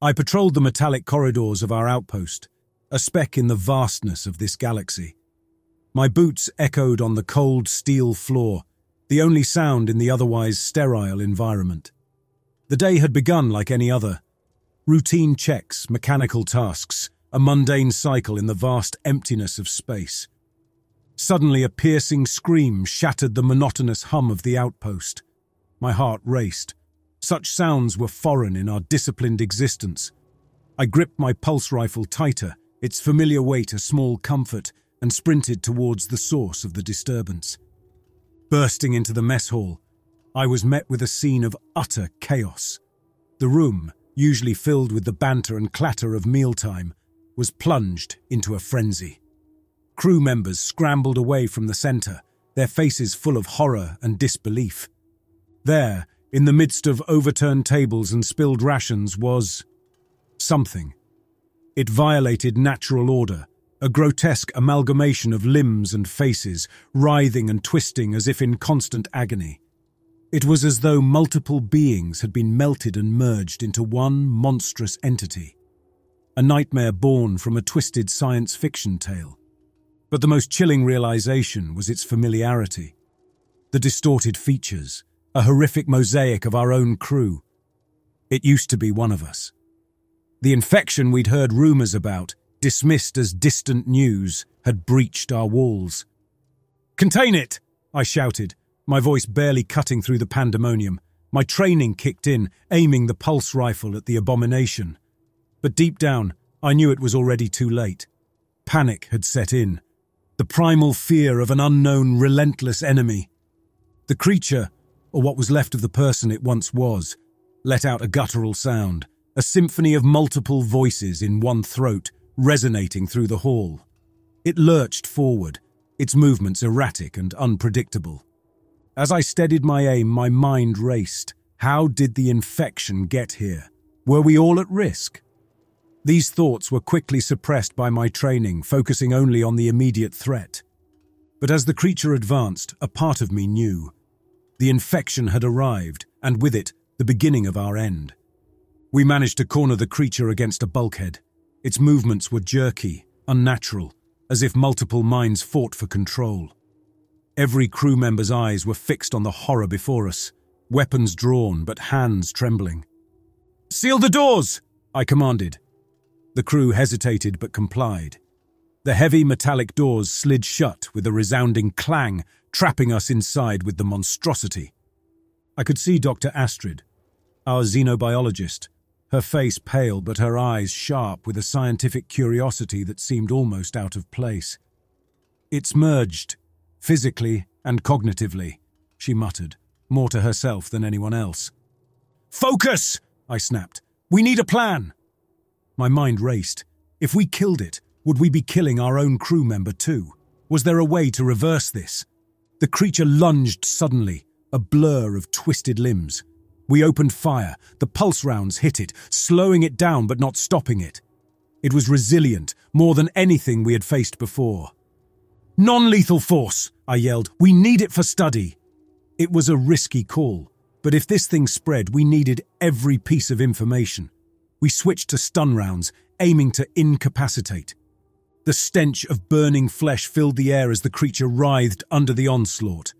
I patrolled the metallic corridors of our outpost, a speck in the vastness of this galaxy. My boots echoed on the cold steel floor, the only sound in the otherwise sterile environment. The day had begun like any other. Routine checks, mechanical tasks, a mundane cycle in the vast emptiness of space. Suddenly, a piercing scream shattered the monotonous hum of the outpost. My heart raced. Such sounds were foreign in our disciplined existence. I gripped my pulse rifle tighter, its familiar weight a small comfort, and sprinted towards the source of the disturbance. Bursting into the mess hall, I was met with a scene of utter chaos. The room, usually filled with the banter and clatter of mealtime, was plunged into a frenzy. Crew members scrambled away from the centre, their faces full of horror and disbelief. There, in the midst of overturned tables and spilled rations, was something. It violated natural order, a grotesque amalgamation of limbs and faces, writhing and twisting as if in constant agony. It was as though multiple beings had been melted and merged into one monstrous entity. A nightmare born from a twisted science fiction tale. But the most chilling realization was its familiarity. The distorted features, a horrific mosaic of our own crew. It used to be one of us. The infection we'd heard rumours about, dismissed as distant news, had breached our walls. Contain it! I shouted, my voice barely cutting through the pandemonium. My training kicked in, aiming the pulse rifle at the abomination. But deep down, I knew it was already too late. Panic had set in the primal fear of an unknown, relentless enemy. The creature, or what was left of the person it once was, let out a guttural sound, a symphony of multiple voices in one throat, resonating through the hall. It lurched forward, its movements erratic and unpredictable. As I steadied my aim, my mind raced. How did the infection get here? Were we all at risk? These thoughts were quickly suppressed by my training, focusing only on the immediate threat. But as the creature advanced, a part of me knew. The infection had arrived, and with it, the beginning of our end. We managed to corner the creature against a bulkhead. Its movements were jerky, unnatural, as if multiple minds fought for control. Every crew member's eyes were fixed on the horror before us, weapons drawn but hands trembling. Seal the doors! I commanded, the crew hesitated but complied. The heavy metallic doors slid shut with a resounding clang, trapping us inside with the monstrosity. I could see Dr. Astrid, our xenobiologist, her face pale but her eyes sharp with a scientific curiosity that seemed almost out of place. It's merged, physically and cognitively, she muttered, more to herself than anyone else. Focus! I snapped. We need a plan! My mind raced. If we killed it, would we be killing our own crew member too? Was there a way to reverse this? The creature lunged suddenly, a blur of twisted limbs. We opened fire. The pulse rounds hit it, slowing it down but not stopping it. It was resilient, more than anything we had faced before. Non lethal force, I yelled. We need it for study. It was a risky call, but if this thing spread, we needed every piece of information. We switched to stun rounds, aiming to incapacitate. The stench of burning flesh filled the air as the creature writhed under the onslaught.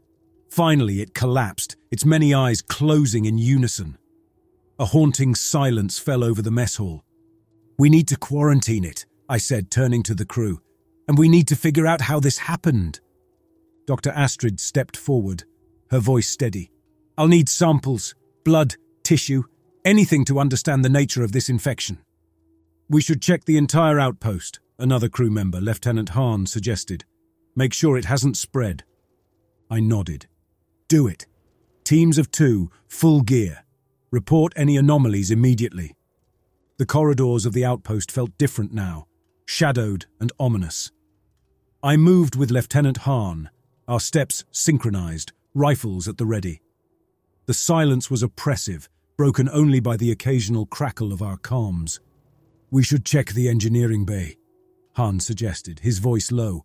Finally, it collapsed, its many eyes closing in unison. A haunting silence fell over the mess hall. We need to quarantine it, I said, turning to the crew, and we need to figure out how this happened. Dr. Astrid stepped forward, her voice steady. I'll need samples, blood, tissue, anything to understand the nature of this infection. We should check the entire outpost, another crew member, Lieutenant Hahn, suggested. Make sure it hasn't spread. I nodded. Do it. Teams of two, full gear. Report any anomalies immediately. The corridors of the outpost felt different now, shadowed and ominous. I moved with Lieutenant Hahn, our steps synchronized, rifles at the ready. The silence was oppressive, broken only by the occasional crackle of our comms. We should check the engineering bay, Hahn suggested, his voice low.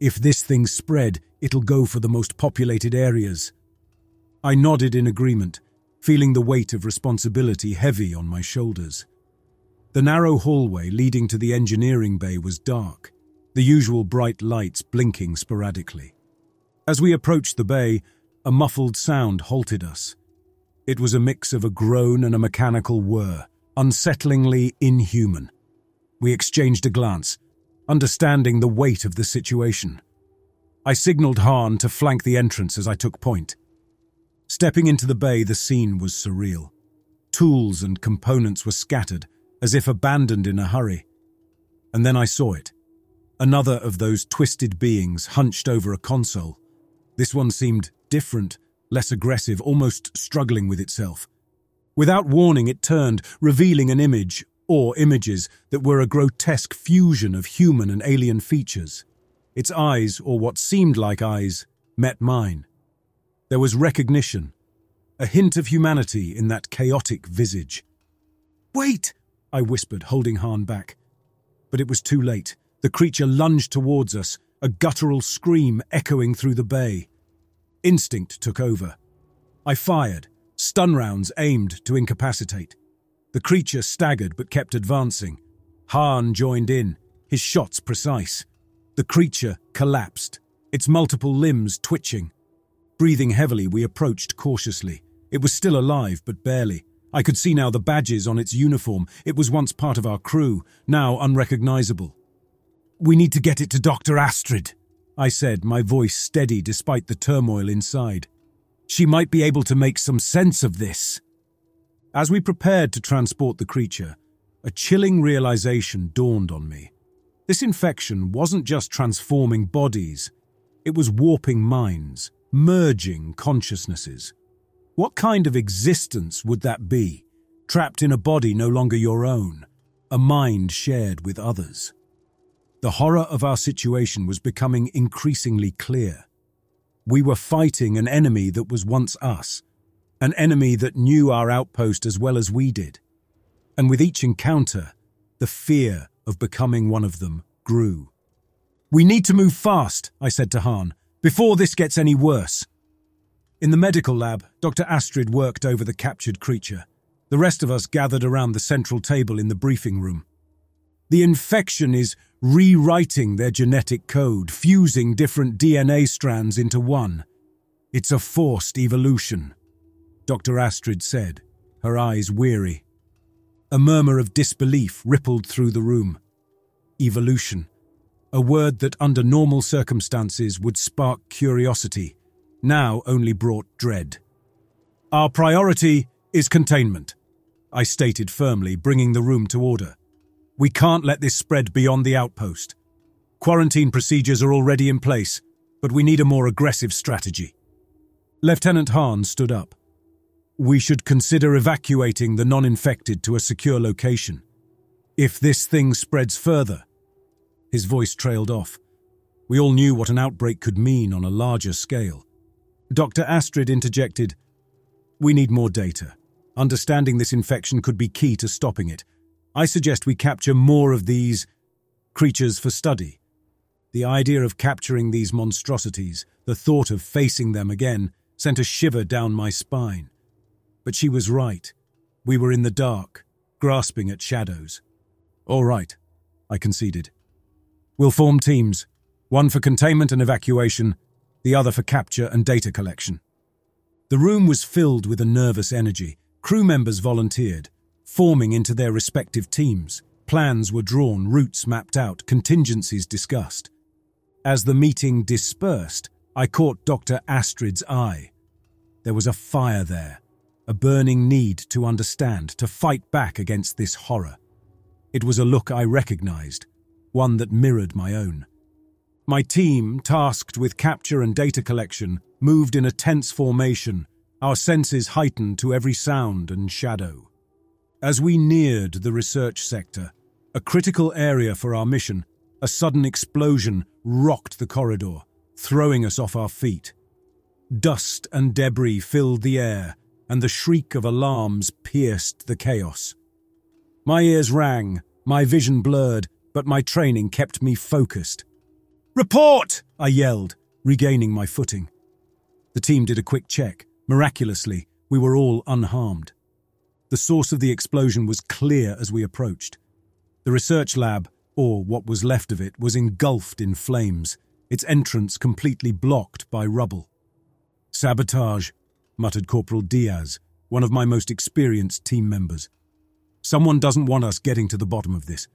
If this thing spread, it'll go for the most populated areas. I nodded in agreement, feeling the weight of responsibility heavy on my shoulders. The narrow hallway leading to the engineering bay was dark, the usual bright lights blinking sporadically. As we approached the bay, a muffled sound halted us. It was a mix of a groan and a mechanical whir, unsettlingly inhuman. We exchanged a glance, understanding the weight of the situation. I signaled Hahn to flank the entrance as I took point. Stepping into the bay, the scene was surreal. Tools and components were scattered, as if abandoned in a hurry. And then I saw it. Another of those twisted beings hunched over a console. This one seemed different, less aggressive, almost struggling with itself. Without warning, it turned, revealing an image, or images, that were a grotesque fusion of human and alien features. Its eyes, or what seemed like eyes, met mine. There was recognition, a hint of humanity in that chaotic visage. Wait! I whispered, holding Hahn back. But it was too late. The creature lunged towards us, a guttural scream echoing through the bay. Instinct took over. I fired, stun rounds aimed to incapacitate. The creature staggered but kept advancing. Hahn joined in, his shots precise. The creature collapsed, its multiple limbs twitching. Breathing heavily, we approached cautiously. It was still alive, but barely. I could see now the badges on its uniform. It was once part of our crew, now unrecognizable. We need to get it to Dr. Astrid, I said, my voice steady despite the turmoil inside. She might be able to make some sense of this. As we prepared to transport the creature, a chilling realization dawned on me. This infection wasn't just transforming bodies, it was warping minds, merging consciousnesses. What kind of existence would that be, trapped in a body no longer your own, a mind shared with others? The horror of our situation was becoming increasingly clear. We were fighting an enemy that was once us, an enemy that knew our outpost as well as we did. And with each encounter, the fear of becoming one of them grew. We need to move fast, I said to Hahn, before this gets any worse. In the medical lab, Dr. Astrid worked over the captured creature. The rest of us gathered around the central table in the briefing room. The infection is rewriting their genetic code, fusing different DNA strands into one. It's a forced evolution, Dr. Astrid said, her eyes weary. A murmur of disbelief rippled through the room. Evolution, a word that under normal circumstances would spark curiosity, now only brought dread. Our priority is containment, I stated firmly, bringing the room to order. We can't let this spread beyond the outpost. Quarantine procedures are already in place, but we need a more aggressive strategy. Lieutenant Hahn stood up. We should consider evacuating the non-infected to a secure location. If this thing spreads further, his voice trailed off. We all knew what an outbreak could mean on a larger scale. Dr. Astrid interjected, We need more data. Understanding this infection could be key to stopping it. I suggest we capture more of these creatures for study. The idea of capturing these monstrosities, the thought of facing them again, sent a shiver down my spine. But she was right. We were in the dark, grasping at shadows. All right, I conceded. We'll form teams, one for containment and evacuation, the other for capture and data collection. The room was filled with a nervous energy. Crew members volunteered, forming into their respective teams. Plans were drawn, routes mapped out, contingencies discussed. As the meeting dispersed, I caught Dr. Astrid's eye. There was a fire there, a burning need to understand, to fight back against this horror. It was a look I recognized, one that mirrored my own. My team, tasked with capture and data collection, moved in a tense formation, our senses heightened to every sound and shadow. As we neared the research sector, a critical area for our mission, a sudden explosion rocked the corridor, throwing us off our feet. Dust and debris filled the air, and the shriek of alarms pierced the chaos. My ears rang, my vision blurred, but my training kept me focused. Report! I yelled, regaining my footing. The team did a quick check. Miraculously, we were all unharmed. The source of the explosion was clear as we approached The research lab, or what was left of it, was engulfed in flames, its entrance completely blocked by rubble. Sabotage, muttered Corporal Diaz, one of my most experienced team members. Someone doesn't want us getting to the bottom of this.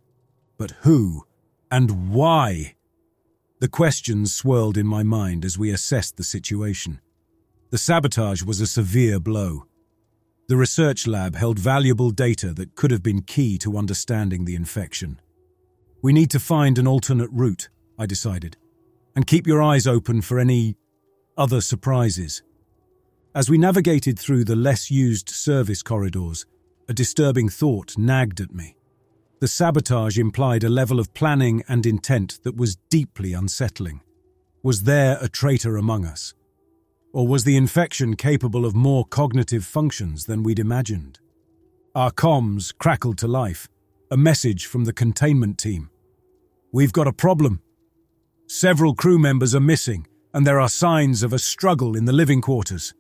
But who? And why? The questions swirled in my mind as we assessed the situation. The sabotage was a severe blow. The research lab held valuable data that could have been key to understanding the infection. We need to find an alternate route, I decided, and keep your eyes open for any other surprises. As we navigated through the less used service corridors, a disturbing thought nagged at me. The sabotage implied a level of planning and intent that was deeply unsettling. Was there a traitor among us? Or was the infection capable of more cognitive functions than we'd imagined? Our comms crackled to life, a message from the containment team. We've got a problem. Several crew members are missing, and there are signs of a struggle in the living quarters.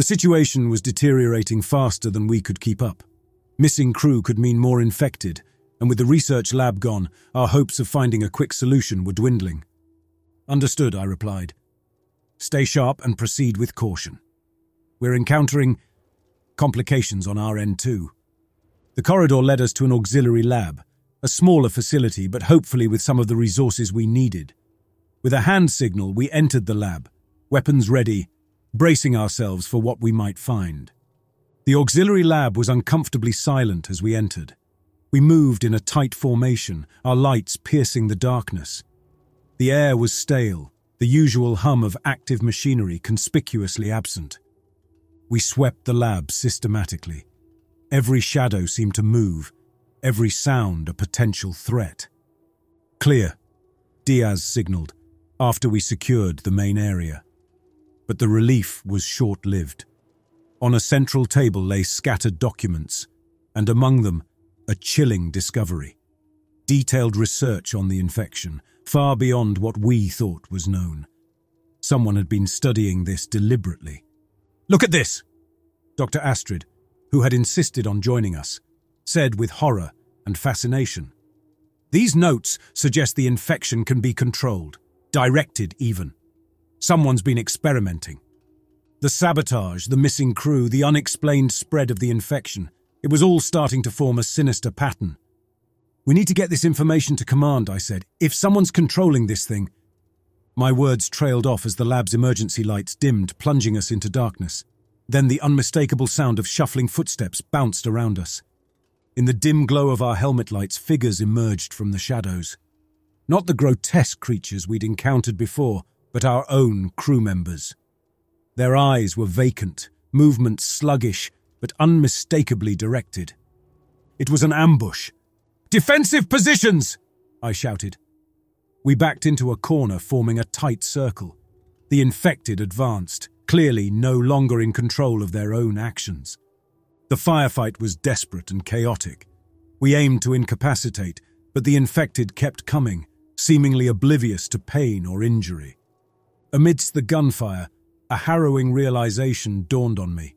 The situation was deteriorating faster than we could keep up. Missing crew could mean more infected, and with the research lab gone, our hopes of finding a quick solution were dwindling. Understood, I replied. Stay sharp and proceed with caution. We're encountering complications on our end too. The corridor led us to an auxiliary lab, a smaller facility but hopefully with some of the resources we needed. With a hand signal, we entered the lab, weapons ready, bracing ourselves for what we might find. The auxiliary lab was uncomfortably silent as we entered. We moved in a tight formation, our lights piercing the darkness. The air was stale, the usual hum of active machinery conspicuously absent. We swept the lab systematically. Every shadow seemed to move, every sound a potential threat. Clear, Diaz signaled, after we secured the main area. But the relief was short-lived. On a central table lay scattered documents, and among them, a chilling discovery. Detailed research on the infection, far beyond what we thought was known. Someone had been studying this deliberately. Look at this! Dr. Astrid, who had insisted on joining us, said with horror and fascination. These notes suggest the infection can be controlled, directed even. Someone's been experimenting. The sabotage, the missing crew, the unexplained spread of the infection. It was all starting to form a sinister pattern. We need to get this information to command, I said. If someone's controlling this thing. My words trailed off as the lab's emergency lights dimmed, plunging us into darkness. Then the unmistakable sound of shuffling footsteps bounced around us. In the dim glow of our helmet lights, figures emerged from the shadows. Not the grotesque creatures we'd encountered before, but our own crew members. Their eyes were vacant, movements sluggish, but unmistakably directed. It was an ambush. Defensive positions! I shouted. We backed into a corner, forming a tight circle. The infected advanced, clearly no longer in control of their own actions. The firefight was desperate and chaotic. We aimed to incapacitate, but the infected kept coming, seemingly oblivious to pain or injury. Amidst the gunfire, a harrowing realization dawned on me.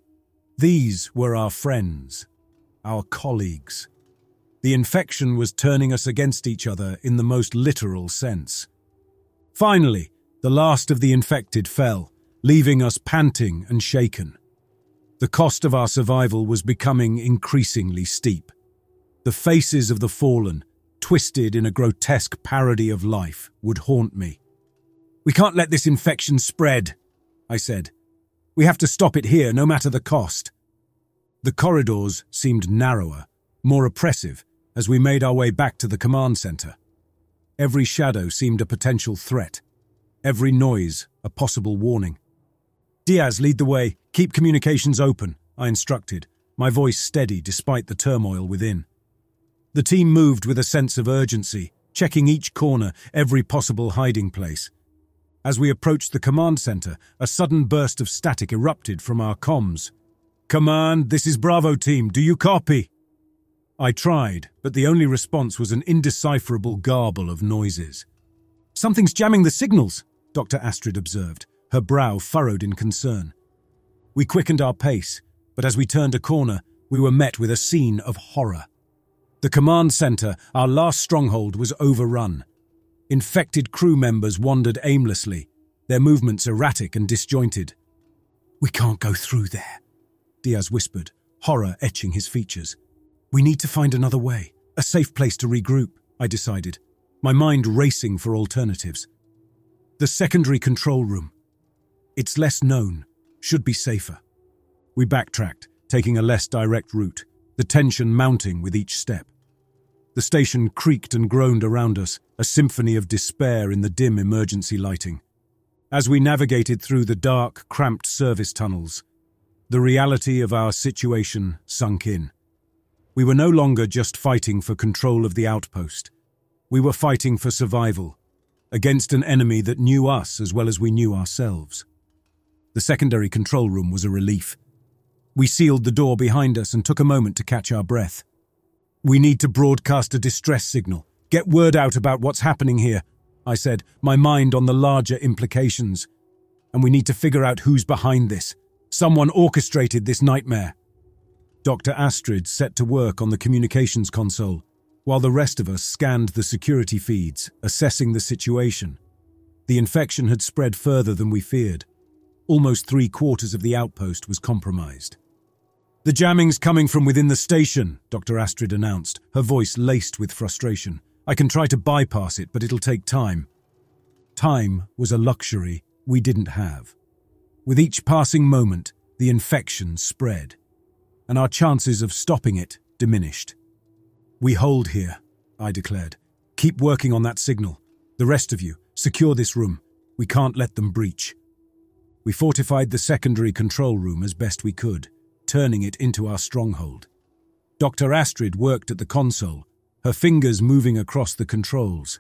These were our friends, our colleagues. The infection was turning us against each other in the most literal sense. Finally, the last of the infected fell, leaving us panting and shaken. The cost of our survival was becoming increasingly steep. The faces of the fallen, twisted in a grotesque parody of life, would haunt me. We can't let this infection spread, I said. We have to stop it here, no matter the cost. The corridors seemed narrower, more oppressive, as we made our way back to the command center. Every shadow seemed a potential threat, every noise a possible warning. Diaz, lead the way. Keep communications open, I instructed, my voice steady despite the turmoil within. The team moved with a sense of urgency, checking each corner, every possible hiding place. As we approached the command center, a sudden burst of static erupted from our comms. Command, this is Bravo Team. Do you copy? I tried, but the only response was an indecipherable garble of noises. Something's jamming the signals, Dr. Astrid observed, her brow furrowed in concern. We quickened our pace, but as we turned a corner, we were met with a scene of horror. The command center, our last stronghold, was overrun. Infected crew members wandered aimlessly, their movements erratic and disjointed. We can't go through there, Diaz whispered, horror etching his features. We need to find another way, a safe place to regroup, I decided, my mind racing for alternatives. The secondary control room. It's less known, should be safer. We backtracked, taking a less direct route, the tension mounting with each step. The station creaked and groaned around us, a symphony of despair in the dim emergency lighting. As we navigated through the dark, cramped service tunnels, the reality of our situation sunk in. We were no longer just fighting for control of the outpost. We were fighting for survival, against an enemy that knew us as well as we knew ourselves. The secondary control room was a relief. We sealed the door behind us and took a moment to catch our breath. We need to broadcast a distress signal. Get word out about what's happening here, I said, my mind on the larger implications. And we need to figure out who's behind this. Someone orchestrated this nightmare. Dr. Astrid set to work on the communications console, while the rest of us scanned the security feeds, assessing the situation. The infection had spread further than we feared. Almost three quarters of the outpost was compromised. The jamming's coming from within the station, Dr. Astrid announced, her voice laced with frustration. I can try to bypass it, but it'll take time. Time was a luxury we didn't have. With each passing moment, the infection spread, and our chances of stopping it diminished. We hold here, I declared. Keep working on that signal. The rest of you, secure this room. We can't let them breach. We fortified the secondary control room as best we could turning it into our stronghold. Dr. Astrid worked at the console, her fingers moving across the controls.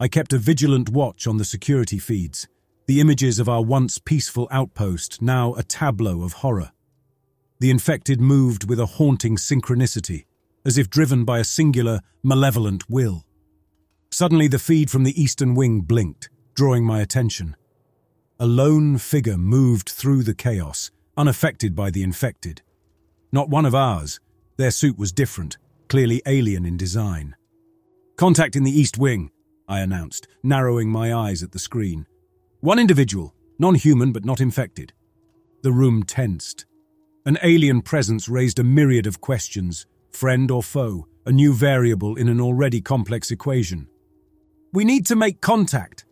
I kept a vigilant watch on the security feeds, the images of our once peaceful outpost now a tableau of horror. The infected moved with a haunting synchronicity, as if driven by a singular, malevolent will. Suddenly the feed from the eastern wing blinked, drawing my attention. A lone figure moved through the chaos, unaffected by the infected. Not one of ours. Their suit was different, clearly alien in design. Contact in the East Wing, I announced, narrowing my eyes at the screen. One individual, non-human but not infected. The room tensed. An alien presence raised a myriad of questions, friend or foe, a new variable in an already complex equation. We need to make contact,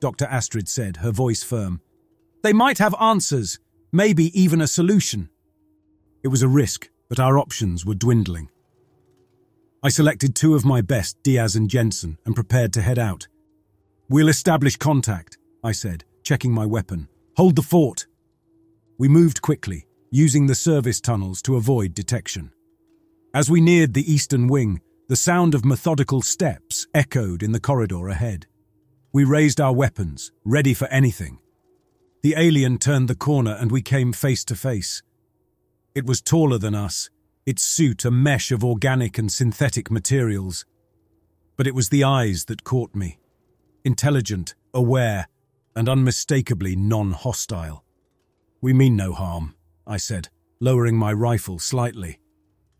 Dr. Astrid said, her voice firm. They might have answers, maybe even a solution. It was a risk, but our options were dwindling. I selected two of my best, Diaz and Jensen, and prepared to head out. We'll establish contact, I said, checking my weapon. Hold the fort. We moved quickly, using the service tunnels to avoid detection. As we neared the eastern wing, the sound of methodical steps echoed in the corridor ahead. We raised our weapons, ready for anything. The alien turned the corner and we came face to face. It was taller than us, its suit a mesh of organic and synthetic materials. But it was the eyes that caught me. Intelligent, aware, and unmistakably non-hostile. We mean no harm, I said, lowering my rifle slightly.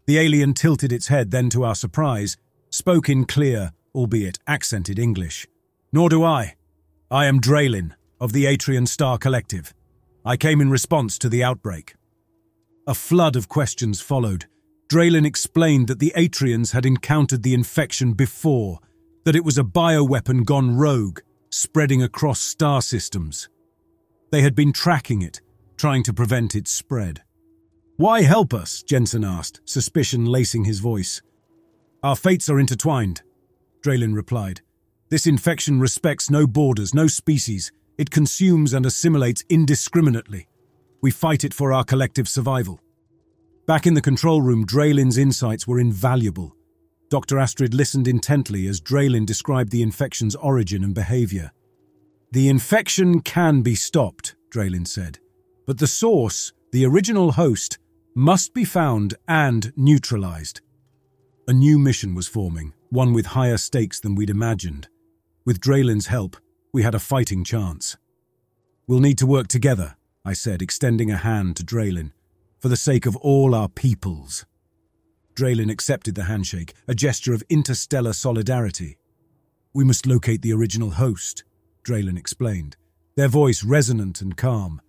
The alien tilted its head, then to our surprise, spoke in clear, albeit accented English. Nor do I. I am Draylin, of the Atrian Star Collective. I came in response to the outbreak. A flood of questions followed. Draylin explained that the Atrians had encountered the infection before, that it was a bioweapon gone rogue, spreading across star systems. They had been tracking it, trying to prevent its spread. Why help us? Jensen asked, suspicion lacing his voice. Our fates are intertwined, Draylin replied. This infection respects no borders, no species. It consumes and assimilates indiscriminately. We fight it for our collective survival. Back in the control room, Draylin's insights were invaluable. Dr. Astrid listened intently as Draylin described the infection's origin and behavior. The infection can be stopped, Draylin said, but the source, the original host, must be found and neutralized. A new mission was forming, one with higher stakes than we'd imagined. With Draylin's help, we had a fighting chance. We'll need to work together, I said, extending a hand to Draylin, for the sake of all our peoples. Draylin accepted the handshake, a gesture of interstellar solidarity. We must locate the original host, Draylin explained, their voice resonant and calm.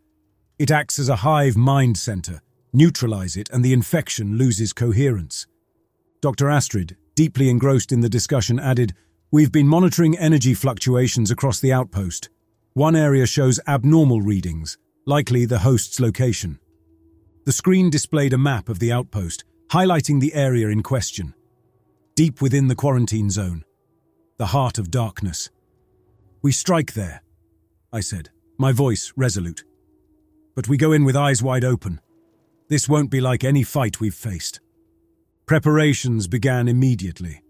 It acts as a hive mind center. Neutralize it, and the infection loses coherence. Dr. Astrid, deeply engrossed in the discussion, added, We've been monitoring energy fluctuations across the outpost. One area shows abnormal readings, likely the host's location. The screen displayed a map of the outpost, highlighting the area in question. Deep within the quarantine zone. The heart of darkness. We strike there, I said, my voice resolute. But we go in with eyes wide open. This won't be like any fight we've faced. Preparations began immediately.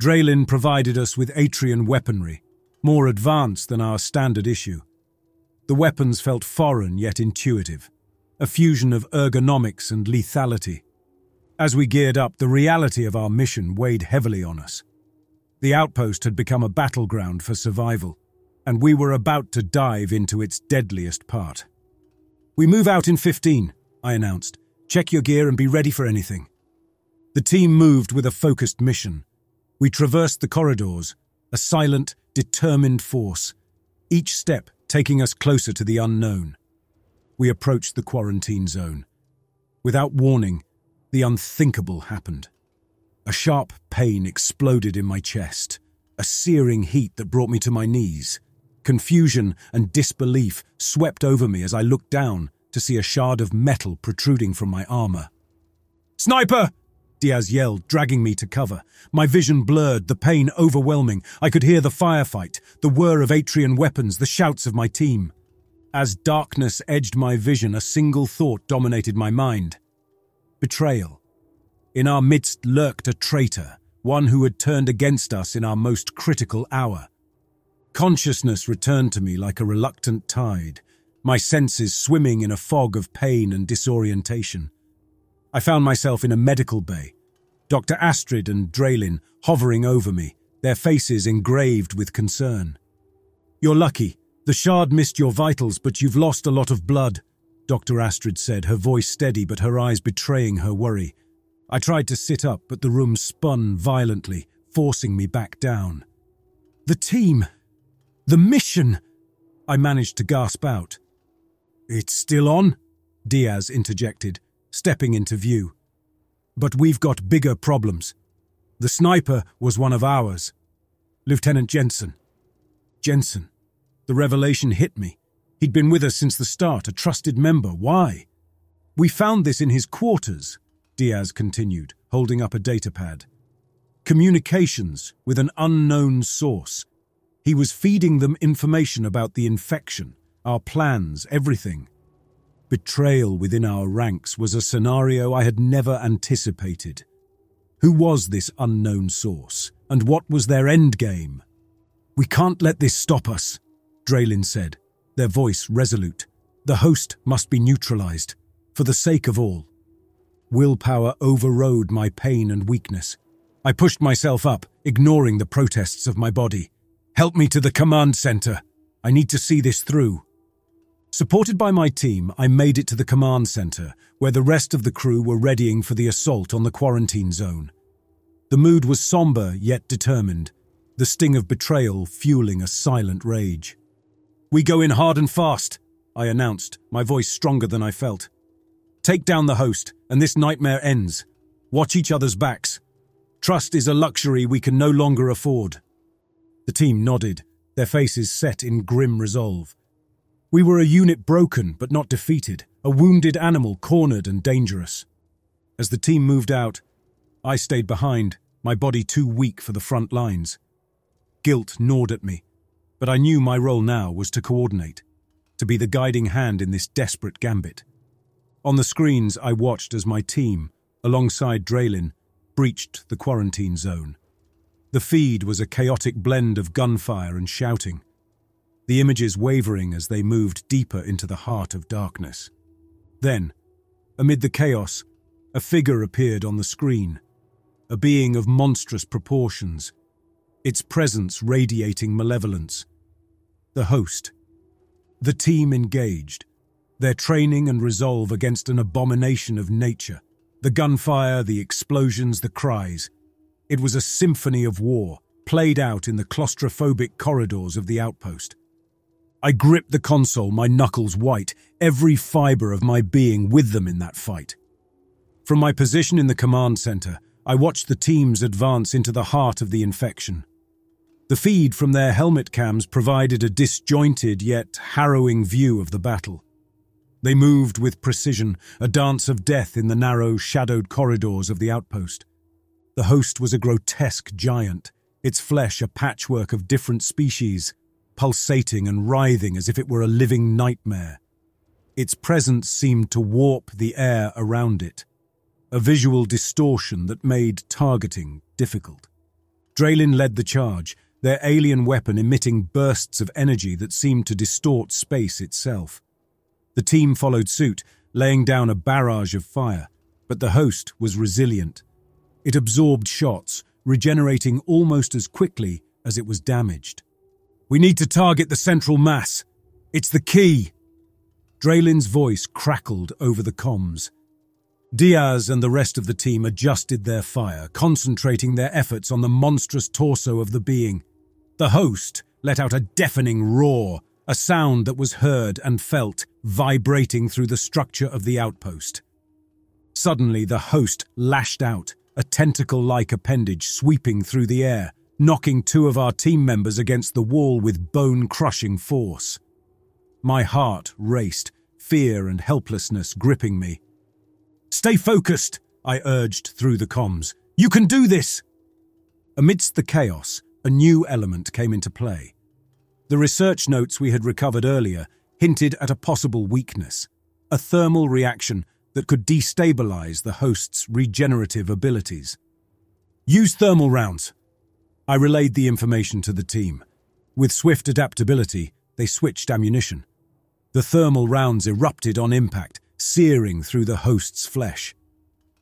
Draylin provided us with Atrian weaponry, more advanced than our standard issue. The weapons felt foreign yet intuitive, a fusion of ergonomics and lethality. As we geared up, the reality of our mission weighed heavily on us. The outpost had become a battleground for survival, and we were about to dive into its deadliest part. We move out in 15, I announced. Check your gear and be ready for anything. The team moved with a focused mission. We traversed the corridors, a silent, determined force, each step taking us closer to the unknown. We approached the quarantine zone. Without warning, the unthinkable happened. A sharp pain exploded in my chest, a searing heat that brought me to my knees. Confusion and disbelief swept over me as I looked down to see a shard of metal protruding from my armor. Sniper! Diaz yelled, dragging me to cover. My vision blurred, the pain overwhelming. I could hear the firefight, the whir of Atrian weapons, the shouts of my team. As darkness edged my vision, a single thought dominated my mind. Betrayal. In our midst lurked a traitor, one who had turned against us in our most critical hour. Consciousness returned to me like a reluctant tide, my senses swimming in a fog of pain and disorientation. I found myself in a medical bay, Dr. Astrid and Draylin hovering over me, their faces engraved with concern. You're lucky. The shard missed your vitals, but you've lost a lot of blood, Dr. Astrid said, her voice steady but her eyes betraying her worry. I tried to sit up, but the room spun violently, forcing me back down. The team! The mission! I managed to gasp out. It's still on? Diaz interjected, stepping into view. But we've got bigger problems. The sniper was one of ours. Lieutenant Jensen. Jensen. The revelation hit me. He'd been with us since the start, a trusted member. Why? We found this in his quarters, Diaz continued, holding up a datapad. Communications with an unknown source. He was feeding them information about the infection, our plans, everything. Betrayal within our ranks was a scenario I had never anticipated. Who was this unknown source, and what was their endgame? We can't let this stop us, Draylin said, their voice resolute. The host must be neutralized, for the sake of all. Willpower overrode my pain and weakness. I pushed myself up, ignoring the protests of my body. Help me to the command center. I need to see this through. Supported by my team, I made it to the command center, where the rest of the crew were readying for the assault on the quarantine zone. The mood was somber yet determined, the sting of betrayal fueling a silent rage. We go in hard and fast, I announced, my voice stronger than I felt. Take down the host, and this nightmare ends. Watch each other's backs. Trust is a luxury we can no longer afford. The team nodded, their faces set in grim resolve. We were a unit broken but not defeated, a wounded animal cornered and dangerous. As the team moved out, I stayed behind, my body too weak for the front lines. Guilt gnawed at me, but I knew my role now was to coordinate, to be the guiding hand in this desperate gambit. On the screens, I watched as my team, alongside Draylin, breached the quarantine zone. The feed was a chaotic blend of gunfire and shouting the images wavering as they moved deeper into the heart of darkness. Then, amid the chaos, a figure appeared on the screen, a being of monstrous proportions, its presence radiating malevolence. The host. The team engaged, their training and resolve against an abomination of nature, The gunfire, the explosions, the cries. It was a symphony of war, played out in the claustrophobic corridors of the outpost. I gripped the console, my knuckles white, every fibre of my being with them in that fight. From my position in the command center, I watched the teams advance into the heart of the infection. The feed from their helmet cams provided a disjointed yet harrowing view of the battle. They moved with precision, a dance of death in the narrow, shadowed corridors of the outpost. The host was a grotesque giant, its flesh a patchwork of different species, pulsating and writhing as if it were a living nightmare. Its presence seemed to warp the air around it, a visual distortion that made targeting difficult. Draylin led the charge, their alien weapon emitting bursts of energy that seemed to distort space itself. The team followed suit, laying down a barrage of fire, but the host was resilient. It absorbed shots, regenerating almost as quickly as it was damaged. We need to target the central mass. It's the key. Draylin's voice crackled over the comms. Diaz and the rest of the team adjusted their fire, concentrating their efforts on the monstrous torso of the being. The host let out a deafening roar, a sound that was heard and felt vibrating through the structure of the outpost. Suddenly, the host lashed out, a tentacle-like appendage sweeping through the air, knocking two of our team members against the wall with bone-crushing force. My heart raced, fear and helplessness gripping me. Stay focused, I urged through the comms. You can do this! Amidst the chaos, a new element came into play. The research notes we had recovered earlier hinted at a possible weakness, a thermal reaction that could destabilize the host's regenerative abilities. Use thermal rounds. I relayed the information to the team. With swift adaptability, they switched ammunition. The thermal rounds erupted on impact, searing through the host's flesh.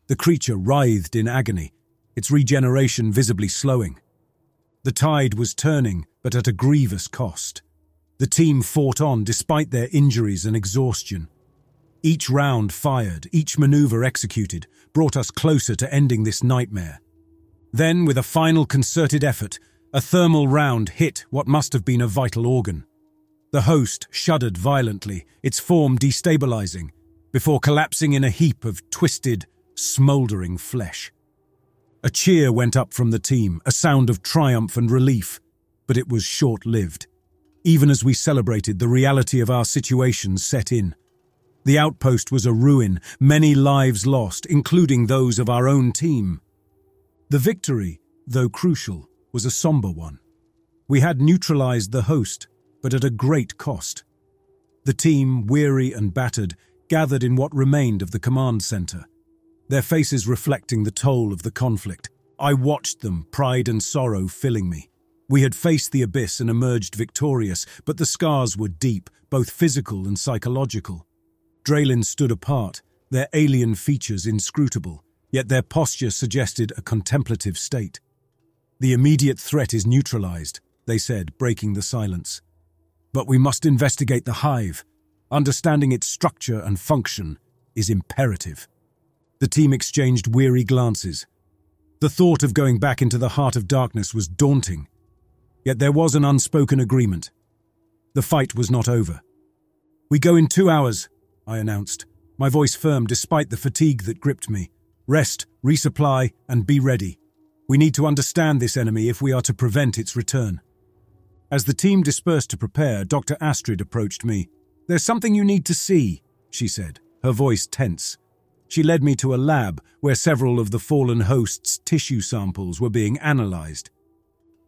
The creature writhed in agony, its regeneration visibly slowing. The tide was turning, but at a grievous cost. The team fought on despite their injuries and exhaustion. Each round fired, each maneuver executed, brought us closer to ending this nightmare. Then, with a final concerted effort, a thermal round hit what must have been a vital organ. The host shuddered violently, its form destabilizing, before collapsing in a heap of twisted, smouldering flesh. A cheer went up from the team, a sound of triumph and relief, but it was short-lived. Even as we celebrated, the reality of our situation set in. The outpost was a ruin, many lives lost, including those of our own team. The victory, though crucial, was a somber one. We had neutralized the host, but at a great cost. The team, weary and battered, gathered in what remained of the command center their faces reflecting the toll of the conflict. I watched them, pride and sorrow filling me. We had faced the abyss and emerged victorious, but the scars were deep, both physical and psychological. Draylin stood apart, their alien features inscrutable, yet their posture suggested a contemplative state. The immediate threat is neutralized, they said, breaking the silence. But we must investigate the hive. Understanding its structure and function is imperative. The team exchanged weary glances. The thought of going back into the heart of darkness was daunting. Yet there was an unspoken agreement. The fight was not over. We go in two hours, I announced, my voice firm despite the fatigue that gripped me. Rest, resupply, and be ready. We need to understand this enemy if we are to prevent its return. As the team dispersed to prepare, Dr. Astrid approached me. There's something you need to see, she said, her voice tense. She led me to a lab where several of the fallen host's tissue samples were being analysed.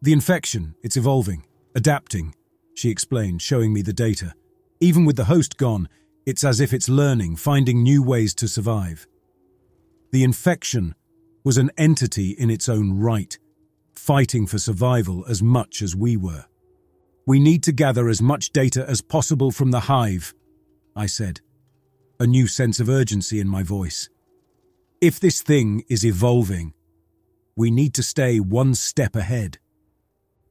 The infection, it's evolving, adapting, she explained, showing me the data. Even with the host gone, it's as if it's learning, finding new ways to survive. The infection was an entity in its own right, fighting for survival as much as we were. We need to gather as much data as possible from the hive, I said a new sense of urgency in my voice. If this thing is evolving, we need to stay one step ahead.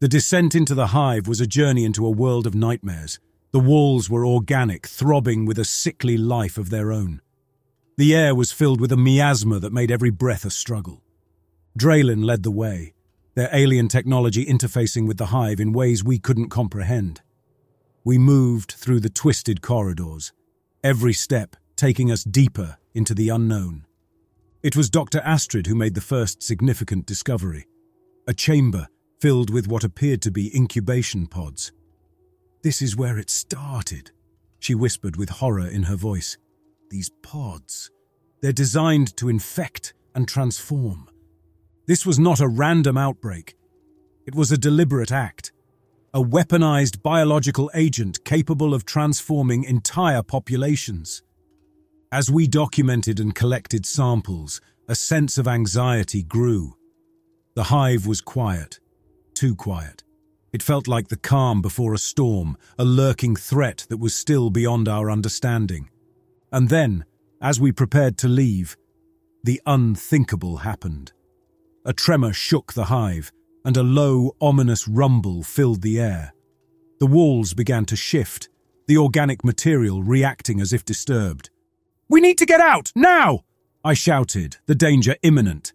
The descent into the hive was a journey into a world of nightmares. The walls were organic, throbbing with a sickly life of their own. The air was filled with a miasma that made every breath a struggle. Draylin led the way, their alien technology interfacing with the hive in ways we couldn't comprehend. We moved through the twisted corridors, every step taking us deeper into the unknown. It was Dr. Astrid who made the first significant discovery a chamber filled with what appeared to be incubation pods. This is where it started, she whispered with horror in her voice. These pods. They're designed to infect and transform. This was not a random outbreak. It was a deliberate act. A weaponized biological agent capable of transforming entire populations. As we documented and collected samples, a sense of anxiety grew. The hive was quiet, too quiet. It felt like the calm before a storm, a lurking threat that was still beyond our understanding. And then, as we prepared to leave, the unthinkable happened. A tremor shook the hive, and a low, ominous rumble filled the air. The walls began to shift, the organic material reacting as if disturbed. We need to get out, now! I shouted, the danger imminent.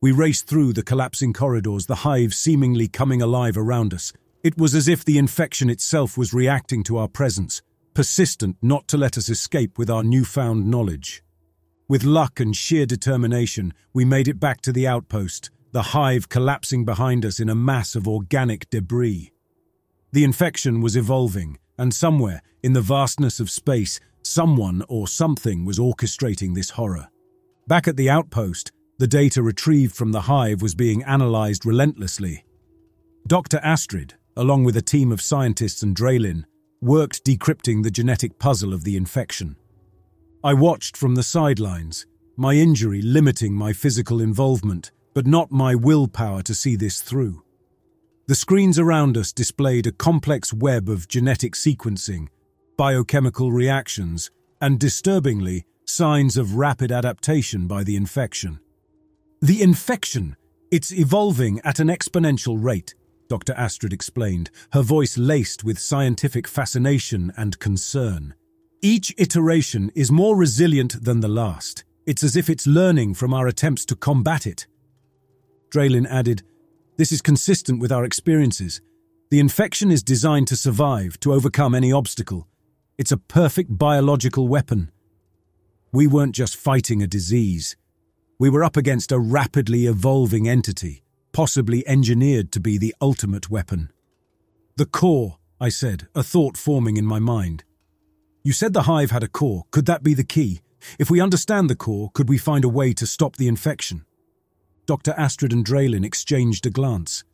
We raced through the collapsing corridors, the hive seemingly coming alive around us. It was as if the infection itself was reacting to our presence, persistent not to let us escape with our newfound knowledge. With luck and sheer determination, we made it back to the outpost, the hive collapsing behind us in a mass of organic debris. The infection was evolving, and somewhere, in the vastness of space, someone or something was orchestrating this horror. Back at the outpost, the data retrieved from the hive was being analysed relentlessly. Dr. Astrid, along with a team of scientists and Draylin, worked decrypting the genetic puzzle of the infection. I watched from the sidelines, my injury limiting my physical involvement, but not my willpower to see this through. The screens around us displayed a complex web of genetic sequencing, biochemical reactions, and disturbingly, signs of rapid adaptation by the infection. The infection. It's evolving at an exponential rate, Dr. Astrid explained, her voice laced with scientific fascination and concern. Each iteration is more resilient than the last. It's as if it's learning from our attempts to combat it. Draylin added, This is consistent with our experiences. The infection is designed to survive, to overcome any obstacle. It's a perfect biological weapon. We weren't just fighting a disease. We were up against a rapidly evolving entity, possibly engineered to be the ultimate weapon. The core, I said, a thought forming in my mind. You said the hive had a core. Could that be the key? If we understand the core, could we find a way to stop the infection? Dr. Astrid and Draylin exchanged a glance.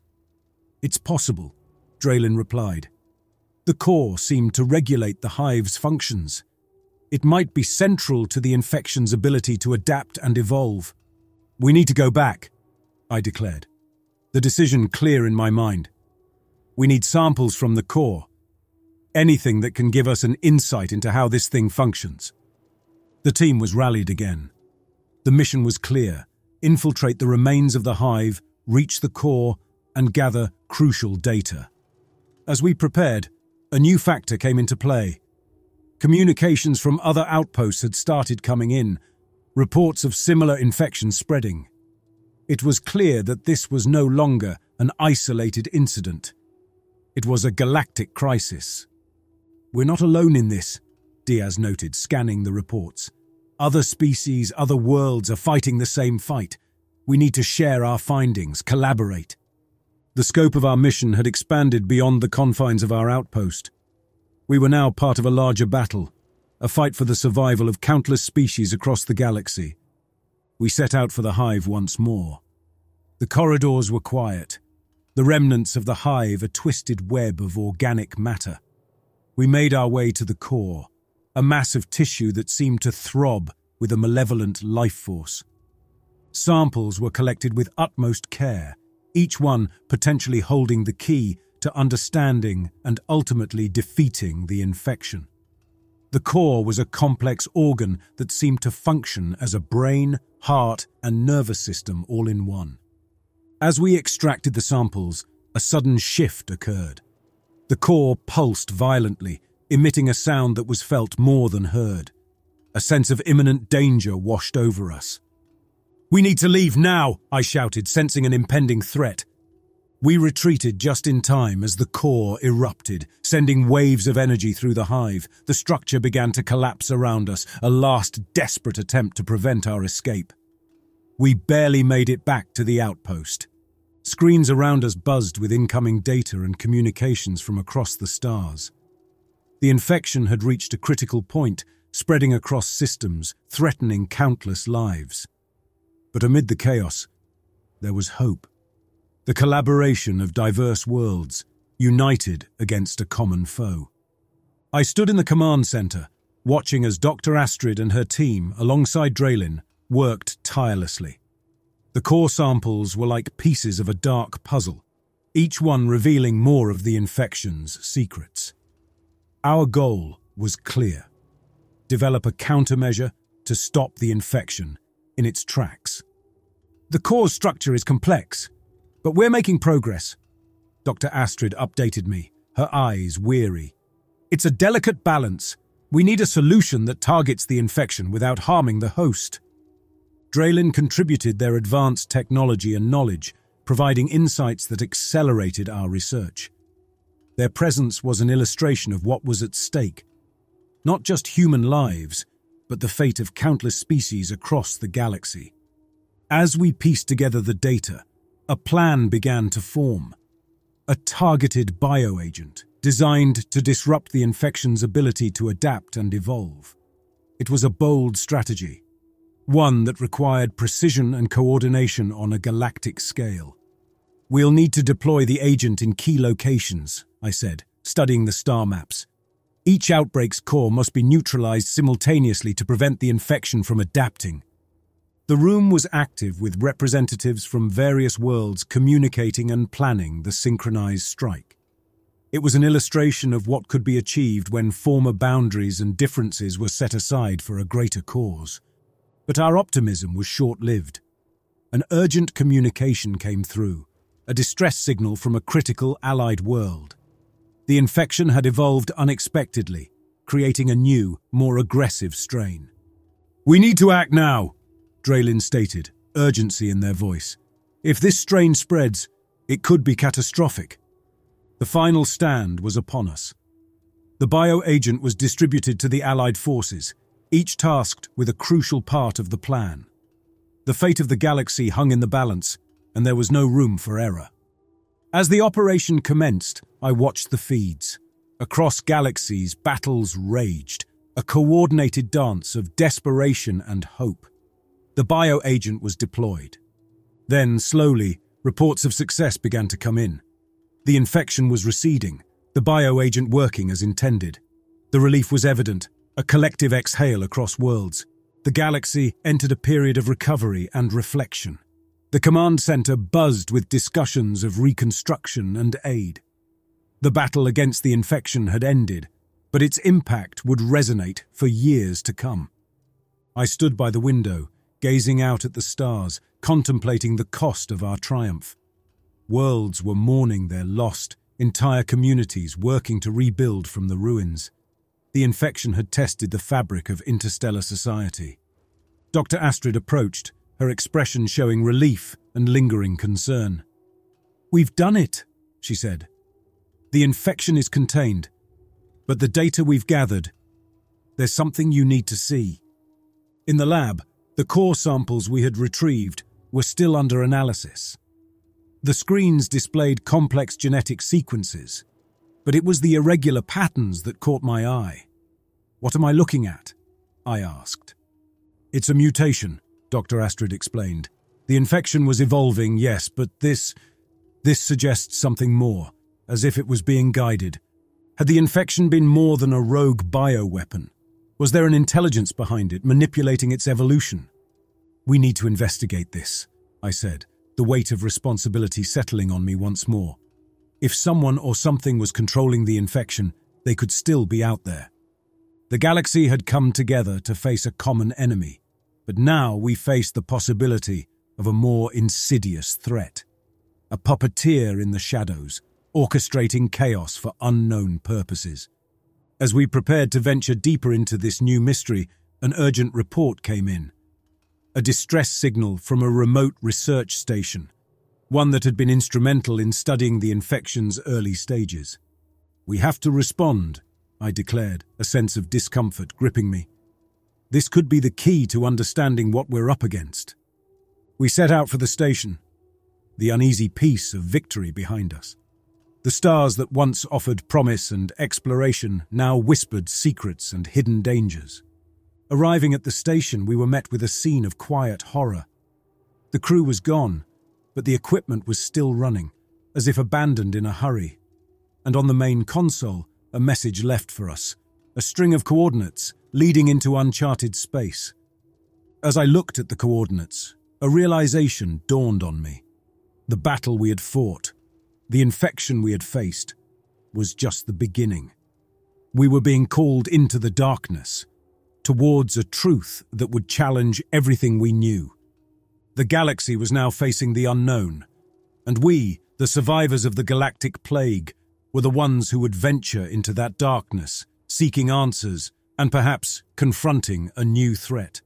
It's possible, Draylin replied. The core seemed to regulate the hive's functions. It might be central to the infection's ability to adapt and evolve. We need to go back, I declared, the decision clear in my mind. We need samples from the core. Anything that can give us an insight into how this thing functions. The team was rallied again. The mission was clear infiltrate the remains of the hive, reach the core, and gather crucial data. As we prepared, a new factor came into play Communications from other outposts had started coming in, reports of similar infections spreading. It was clear that this was no longer an isolated incident. It was a galactic crisis. We're not alone in this, Diaz noted, scanning the reports. Other species, other worlds are fighting the same fight. We need to share our findings, collaborate. The scope of our mission had expanded beyond the confines of our outpost. We were now part of a larger battle, a fight for the survival of countless species across the galaxy. We set out for the hive once more. The corridors were quiet, the remnants of the hive a twisted web of organic matter. We made our way to the core, a mass of tissue that seemed to throb with a malevolent life force. Samples were collected with utmost care, each one potentially holding the key to understanding and ultimately defeating the infection. The core was a complex organ that seemed to function as a brain, heart, and nervous system all in one. As we extracted the samples, a sudden shift occurred. The core pulsed violently, emitting a sound that was felt more than heard. A sense of imminent danger washed over us. We need to leave now, I shouted, sensing an impending threat. We retreated just in time as the core erupted, sending waves of energy through the hive. The structure began to collapse around us, a last desperate attempt to prevent our escape. We barely made it back to the outpost. Screens around us buzzed with incoming data and communications from across the stars. The infection had reached a critical point, spreading across systems, threatening countless lives. But amid the chaos, there was hope. The collaboration of diverse worlds, united against a common foe. I stood in the command center, watching as Dr. Astrid and her team, alongside Draylin, worked tirelessly. The core samples were like pieces of a dark puzzle, each one revealing more of the infection's secrets. Our goal was clear. Develop a countermeasure to stop the infection in its tracks. The core structure is complex, but we're making progress. Dr. Astrid updated me, her eyes weary. It's a delicate balance. We need a solution that targets the infection without harming the host. Draylin contributed their advanced technology and knowledge, providing insights that accelerated our research. Their presence was an illustration of what was at stake. Not just human lives, but the fate of countless species across the galaxy. As we pieced together the data, a plan began to form. A targeted bioagent, designed to disrupt the infection's ability to adapt and evolve. It was a bold strategy, one that required precision and coordination on a galactic scale. We'll need to deploy the agent in key locations, I said, studying the star maps. Each outbreak's core must be neutralized simultaneously to prevent the infection from adapting. The room was active with representatives from various worlds communicating and planning the synchronized strike. It was an illustration of what could be achieved when former boundaries and differences were set aside for a greater cause. But our optimism was short-lived. An urgent communication came through, a distress signal from a critical allied world. The infection had evolved unexpectedly, creating a new, more aggressive strain. We need to act now, Draylin stated, urgency in their voice. If this strain spreads, it could be catastrophic. The final stand was upon us. The bioagent was distributed to the Allied forces, each tasked with a crucial part of the plan. The fate of the galaxy hung in the balance, and there was no room for error. As the operation commenced, I watched the feeds. Across galaxies, battles raged, a coordinated dance of desperation and hope. The bioagent was deployed. Then, slowly, reports of success began to come in. The infection was receding, the bioagent working as intended. The relief was evident, a collective exhale across worlds. The galaxy entered a period of recovery and reflection. The command center buzzed with discussions of reconstruction and aid. The battle against the infection had ended, but its impact would resonate for years to come. I stood by the window, gazing out at the stars, contemplating the cost of our triumph. Worlds were mourning their lost, entire communities working to rebuild from the ruins. The infection had tested the fabric of interstellar society. Dr. Astrid approached, her expression showing relief and lingering concern. We've done it, she said. The infection is contained, but the data we've gathered, there's something you need to see. In the lab, the core samples we had retrieved were still under analysis. The screens displayed complex genetic sequences, but it was the irregular patterns that caught my eye. What am I looking at? I asked. It's a mutation, Dr. Astrid explained. The infection was evolving, yes, but this. this suggests something more, as if it was being guided. Had the infection been more than a rogue bioweapon? Was there an intelligence behind it, manipulating its evolution? We need to investigate this, I said, the weight of responsibility settling on me once more. If someone or something was controlling the infection, they could still be out there. The galaxy had come together to face a common enemy, but now we face the possibility of a more insidious threat. A puppeteer in the shadows, orchestrating chaos for unknown purposes. As we prepared to venture deeper into this new mystery, an urgent report came in. A distress signal from a remote research station, one that had been instrumental in studying the infection's early stages. We have to respond, I declared, a sense of discomfort gripping me. This could be the key to understanding what we're up against. We set out for the station, the uneasy peace of victory behind us. The stars that once offered promise and exploration now whispered secrets and hidden dangers. Arriving at the station, we were met with a scene of quiet horror. The crew was gone, but the equipment was still running, as if abandoned in a hurry. And on the main console, a message left for us, a string of coordinates leading into uncharted space. As I looked at the coordinates, a realization dawned on me. The battle we had fought, the infection we had faced, was just the beginning. We were being called into the darkness, towards a truth that would challenge everything we knew. The galaxy was now facing the unknown, and we, the survivors of the galactic plague, were the ones who would venture into that darkness, seeking answers and perhaps confronting a new threat.